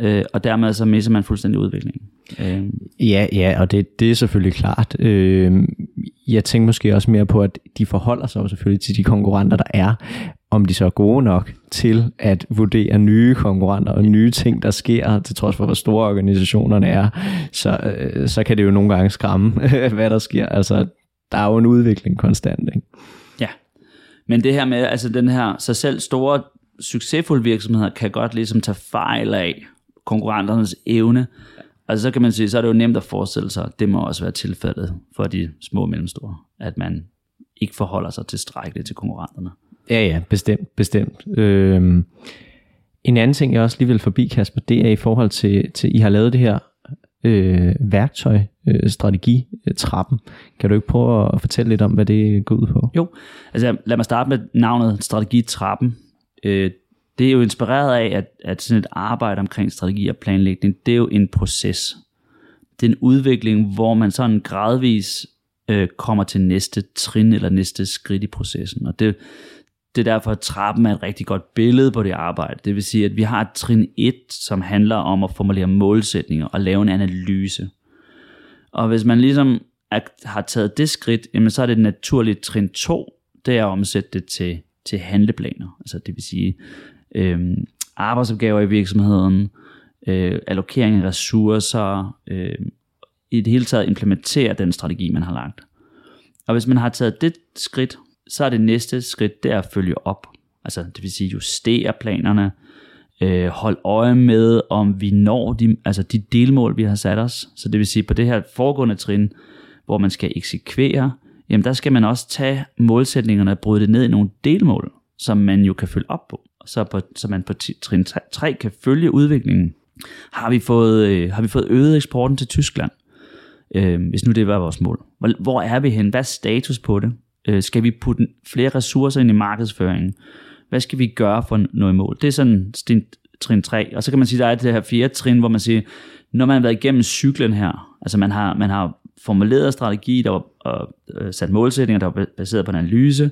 Øh, og dermed så misser man fuldstændig udviklingen. Øh. Ja, ja, og det, det er selvfølgelig klart. Øh, jeg tænker måske også mere på, at de forholder sig jo selvfølgelig til de konkurrenter, der er. om de så er gode nok til at vurdere nye konkurrenter og nye ting, der sker, til trods for, hvor store organisationerne er, så, øh, så kan det jo nogle gange skræmme, hvad der sker. Altså, der er jo en udvikling konstant. Ikke? Ja, men det her med, altså den her, sig selv store, succesfulde virksomheder kan godt ligesom tage fejl af konkurrenternes evne. Altså så kan man sige, så er det jo nemt at forestille sig, det må også være tilfældet for de små og mellemstore, at man ikke forholder sig tilstrækkeligt til konkurrenterne. Ja, ja, bestemt, bestemt. Øhm, en anden ting, jeg også lige vil forbi, Kasper, det er i forhold til, til I har lavet det her øh, værktøj, øh, strategi, øh, trappen. Kan du ikke prøve at fortælle lidt om, hvad det går ud på? Jo, altså lad mig starte med navnet strategitrappen. Øh, det er jo inspireret af, at, at sådan et arbejde omkring strategi og planlægning, det er jo en proces. Det er en udvikling, hvor man sådan gradvis øh, kommer til næste trin eller næste skridt i processen. Og det, det er derfor, at trappen er et rigtig godt billede på det arbejde. Det vil sige, at vi har et trin 1, som handler om at formulere målsætninger og lave en analyse. Og hvis man ligesom er, har taget det skridt, jamen så er det naturligt trin 2, det er at omsætte det til, til handleplaner. Altså det vil sige øh, arbejdsopgaver i virksomheden, øh, allokering af ressourcer, øh, i det hele taget implementere den strategi, man har lagt. Og hvis man har taget det skridt, så er det næste skridt, det er at følge op. Altså det vil sige justere planerne, øh, hold øje med, om vi når de, altså de delmål, vi har sat os. Så det vil sige på det her foregående trin, hvor man skal eksekvere, jamen der skal man også tage målsætningerne og bryde det ned i nogle delmål, som man jo kan følge op på. Så, på, så man på trin 3 kan følge udviklingen. Har vi fået, øh, har vi fået øget eksporten til Tyskland? Øh, hvis nu det var vores mål. Hvor, hvor er vi hen? Hvad er status på det? Øh, skal vi putte flere ressourcer ind i markedsføringen? Hvad skal vi gøre for noget mål? Det er sådan trin 3. Og så kan man sige, der er det her fjerde trin, hvor man siger, når man har været igennem cyklen her, altså man har, man har formuleret strategi, der var og, øh, sat målsætninger, der var baseret på en analyse,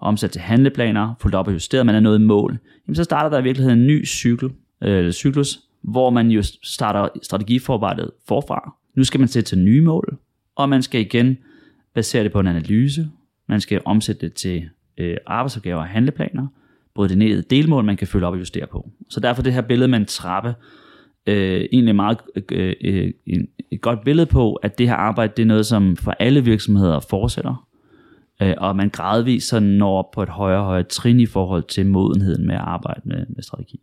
omsat til handleplaner, fuldt op og justeret, man er nået i mål, jamen så starter der i virkeligheden en ny cykel, øh, cyklus, hvor man jo starter strategiforarbejdet forfra. Nu skal man sætte til nye mål, og man skal igen basere det på en analyse, man skal omsætte det til øh, arbejdsopgaver og handleplaner, bryde det ned i delmål, man kan følge op og justere på. Så derfor det her billede med en trappe, øh, egentlig meget øh, øh, et godt billede på, at det her arbejde, det er noget, som for alle virksomheder fortsætter, øh, og man gradvist så når på et højere og højere trin i forhold til modenheden med at arbejde med, med strategi.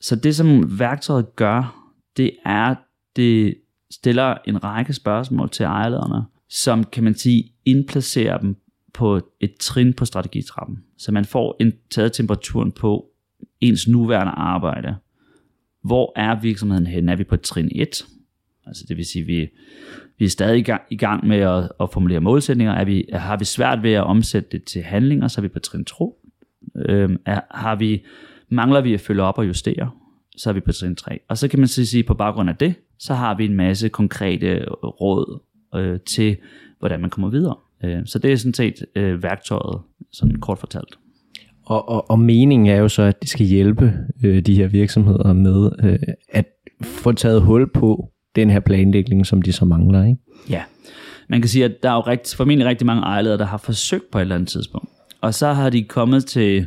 Så det, som værktøjet gør, det er, det stiller en række spørgsmål til ejerlederne, som kan man sige indplacerer dem på et trin på strategitrappen. Så man får en taget temperaturen på ens nuværende arbejde. Hvor er virksomheden hen? Er vi på trin 1? Altså det vil sige, vi, vi er stadig i gang, i gang med at, at formulere målsætninger. Er vi, har vi svært ved at omsætte det til handlinger, så er vi på trin 2. Øhm, er, har vi, mangler vi at følge op og justere, så er vi på trin 3. Og så kan man så sige, på baggrund af det, så har vi en masse konkrete råd øh, til, hvordan man kommer videre. Øh, så det er sådan set øh, værktøjet, sådan kort fortalt. Og, og, og meningen er jo så, at det skal hjælpe øh, de her virksomheder med øh, at få taget hul på den her planlægning, som de så mangler. Ikke? Ja, man kan sige, at der er jo rigt, formentlig rigtig mange ejerledere, der har forsøgt på et eller andet tidspunkt. Og så har de kommet til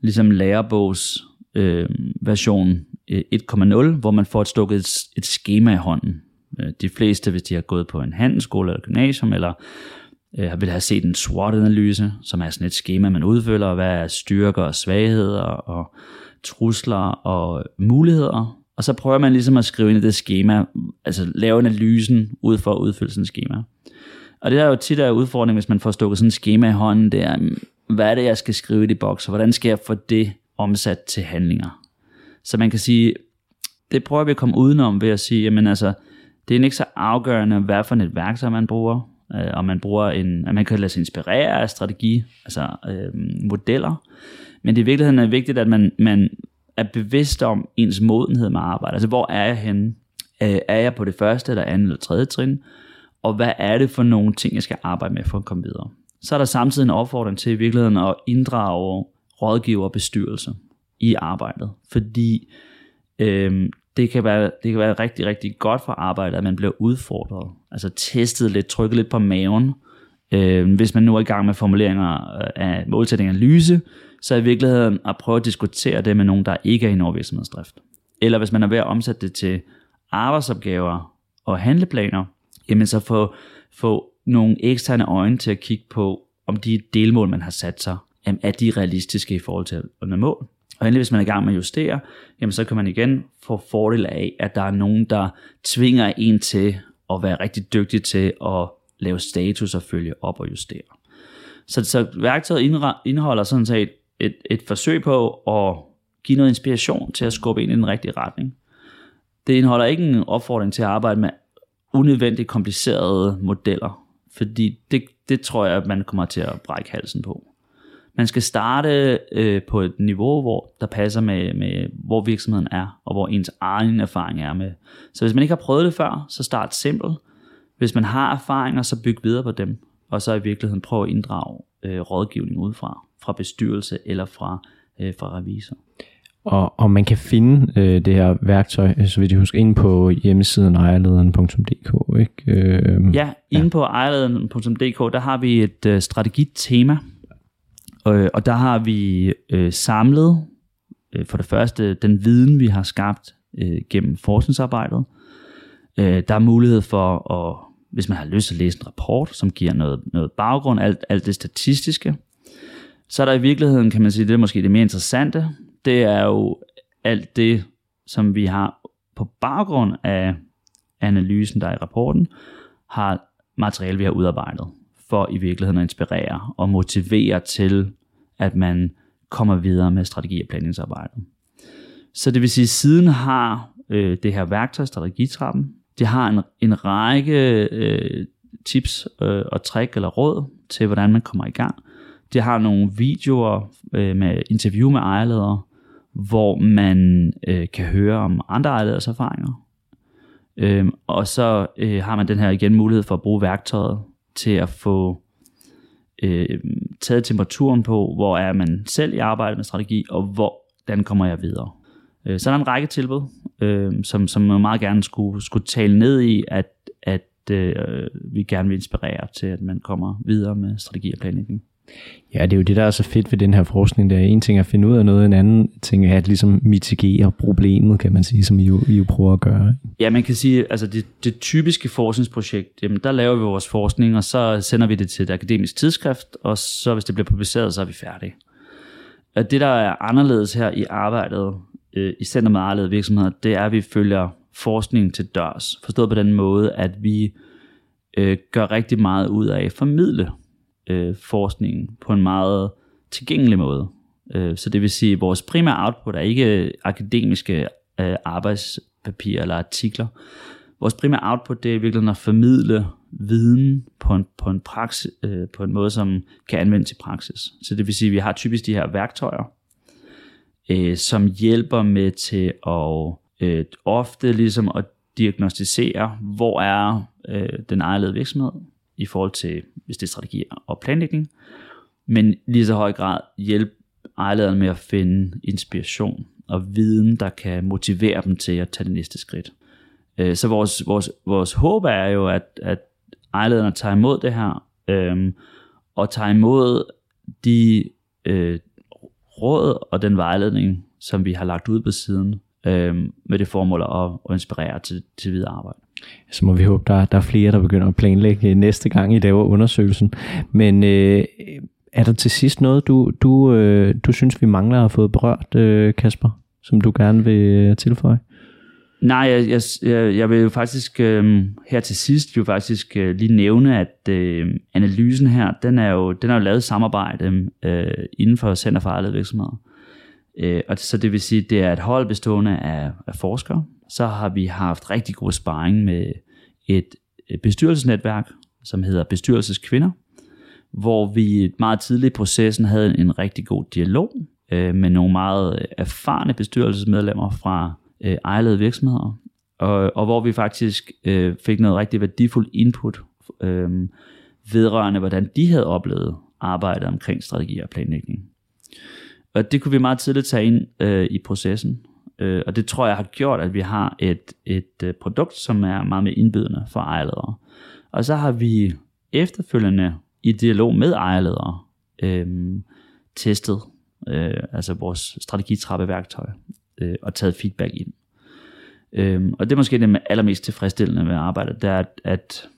ligesom lærebogs øh, version øh, 1.0, hvor man får et stukket et, et schema i hånden. Øh, de fleste, hvis de har gået på en handelsskole eller gymnasium, eller øh, vil have set en SWOT-analyse, som er sådan et schema, man udfylder, hvad er styrker og svagheder og trusler og muligheder. Og så prøver man ligesom at skrive ind i det schema, altså lave analysen ud for at udfylde sådan et schema. Og det er jo tit er udfordring, hvis man får stukket sådan et schema i hånden, det er, hvad er det, jeg skal skrive i de bokser? Hvordan skal jeg få det omsat til handlinger? Så man kan sige, det prøver vi at komme udenom ved at sige, jamen altså, det er ikke så afgørende, hvad for et værktøj man bruger, øh, og man bruger en, at man kan lade sig inspirere af strategi, altså øh, modeller, men det i virkeligheden er vigtigt, at man, man er bevidst om ens modenhed med arbejde. Altså, hvor er jeg henne? Øh, er jeg på det første, eller andet, eller tredje trin? Og hvad er det for nogle ting, jeg skal arbejde med for at komme videre? Så er der samtidig en opfordring til i virkeligheden at inddrage rådgiver og bestyrelse i arbejdet, fordi øh, det kan, være, det kan være rigtig, rigtig godt for arbejdet, at man bliver udfordret. Altså testet lidt, trykket lidt på maven, Øh, hvis man nu er i gang med formuleringer øh, af målsætningsanalyse, så i virkeligheden at prøve at diskutere det med nogen, der ikke er i en virksomhedsdrift. Eller hvis man er ved at omsætte det til arbejdsopgaver og handleplaner, jamen så få, få nogle eksterne øjne til at kigge på, om de delmål, man har sat sig, er de realistiske i forhold til at nå mål. Og endelig, hvis man er i gang med at justere, jamen så kan man igen få fordel af, at der er nogen, der tvinger en til at være rigtig dygtig til at lave status og følge op og justere. Så, så værktøjet indeholder sådan set et, et forsøg på at give noget inspiration til at skubbe ind i den rigtige retning. Det indeholder ikke en opfordring til at arbejde med unødvendigt komplicerede modeller, fordi det, det tror jeg, at man kommer til at brække halsen på. Man skal starte øh, på et niveau, hvor der passer med, med, hvor virksomheden er, og hvor ens egen erfaring er med. Så hvis man ikke har prøvet det før, så start simpelt. Hvis man har erfaringer, så byg videre på dem, og så i virkeligheden prøv at inddrage øh, rådgivning udefra, fra bestyrelse eller fra, øh, fra revisor. Og, og man kan finde øh, det her værktøj, så vidt jeg husker, inde på hjemmesiden ejerlederen.dk, ikke? Øh, ja, inde ja. på ejerlederen.dk, der har vi et øh, strategitema, øh, og der har vi øh, samlet øh, for det første den viden, vi har skabt øh, gennem forskningsarbejdet. Øh, der er mulighed for at, hvis man har lyst til at læse en rapport, som giver noget, noget baggrund, alt, alt det statistiske, så er der i virkeligheden, kan man sige, det er måske det mere interessante, det er jo alt det, som vi har på baggrund af analysen, der er i rapporten, har materiale, vi har udarbejdet, for i virkeligheden at inspirere og motivere til, at man kommer videre med strategi- og planlægningsarbejdet. Så det vil sige, at siden har øh, det her værktøj, strategitrappen, de har en, en række øh, tips øh, og trick eller råd til, hvordan man kommer i gang. De har nogle videoer øh, med interview med ejerledere, hvor man øh, kan høre om andre ejerleders erfaringer. Øh, og så øh, har man den her igen mulighed for at bruge værktøjet til at få øh, taget temperaturen på, hvor er man selv i arbejde med strategi, og hvordan kommer jeg videre. Øh, så er der en række tilbud, øh, som, som man meget gerne skulle, skulle tale ned i, at, at øh, vi gerne vil inspirere til, at man kommer videre med strategi og planlægning. Ja, det er jo det, der er så fedt ved den her forskning. Det er en ting at finde ud af noget, en anden ting er at ligesom mitigere problemet, kan man sige, som I jo, I jo prøver at gøre. Ja, man kan sige, altså det, det typiske forskningsprojekt, jamen der laver vi vores forskning, og så sender vi det til et akademisk tidsskrift, og så hvis det bliver publiceret, så er vi færdige. Det, der er anderledes her i arbejdet øh, i Center med Arlede virksomheder, det er, at vi følger forskning til dørs. Forstået på den måde, at vi øh, gør rigtig meget ud af at formidle øh, forskningen på en meget tilgængelig måde. Øh, så det vil sige, at vores primære output er ikke øh, akademiske øh, arbejdspapirer eller artikler. Vores primære output det er virkelig at formidle viden på en, på en, praksis, øh, på en måde, som kan anvendes i praksis. Så det vil sige, at vi har typisk de her værktøjer, øh, som hjælper med til at øh, ofte ligesom at diagnostisere, hvor er øh, den ejerlede virksomhed, i forhold til, hvis det er strategi og planlægning, men lige så høj grad hjælpe ejerlederen med at finde inspiration og viden, der kan motivere dem til at tage det næste skridt. Øh, så vores, vores, vores håb er jo, at, at ejerlederne tager imod det her, øh, og tager imod de øh, råd og den vejledning, som vi har lagt ud på siden, øh, med det formål at, at inspirere til, til videre arbejde. Så må vi håbe, der, der er flere, der begynder at planlægge næste gang, I laver undersøgelsen. Men øh, er der til sidst noget, du, du, øh, du synes, vi mangler at have fået berørt, øh, Kasper, som du gerne vil øh, tilføje? Nej, jeg, jeg, jeg vil jo faktisk øh, her til sidst jo faktisk øh, lige nævne, at øh, analysen her, den er jo, den er jo lavet samarbejde øh, inden for Center for Ejlede Virksomheder. Øh, og så det vil sige, det er et hold bestående af, af forskere, så har vi haft rigtig god sparring med et bestyrelsesnetværk, som hedder Bestyrelseskvinder, hvor vi meget tidligt i processen havde en rigtig god dialog øh, med nogle meget erfarne bestyrelsesmedlemmer fra øh, ejlede virksomheder, og, og hvor vi faktisk øh, fik noget rigtig værdifuldt input øh, vedrørende, hvordan de havde oplevet arbejdet omkring strategi og planlægning. Og det kunne vi meget tidligt tage ind øh, i processen, Øh, og det tror jeg har gjort, at vi har et, et øh, produkt, som er meget mere indbydende for ejerledere. Og så har vi efterfølgende i dialog med ejerledere øh, testet øh, altså vores strategitrappeværktøj øh, og taget feedback ind. Øhm, og det er måske det allermest tilfredsstillende ved arbejdet, det er, at, at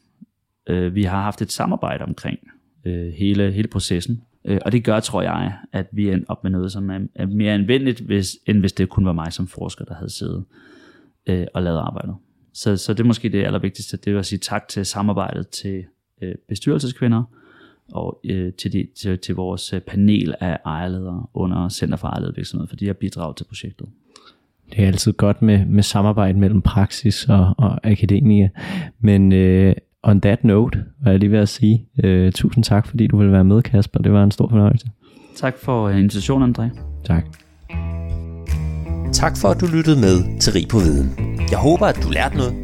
øh, vi har haft et samarbejde omkring øh, hele, hele processen. Øh, og det gør, tror jeg, at vi er op med noget, som er, er mere anvendeligt, hvis, end hvis det kun var mig som forsker, der havde siddet øh, og lavet arbejdet. Så, så det er måske det allervigtigste, det er at sige tak til samarbejdet til øh, bestyrelseskvinder, og øh, til, de, til, til vores øh, panel af ejerledere under Center for Ejerledet Virksomhed, for de har bidraget til projektet. Det er altid godt med, med samarbejde mellem praksis og, og akademia. Men øh, on that note, var jeg lige ved at sige, øh, tusind tak, fordi du ville være med, Kasper. Det var en stor fornøjelse. Tak for uh, invitationen, André. Tak. Tak for, at du lyttede med til Rig på Viden. Jeg håber, at du lærte noget,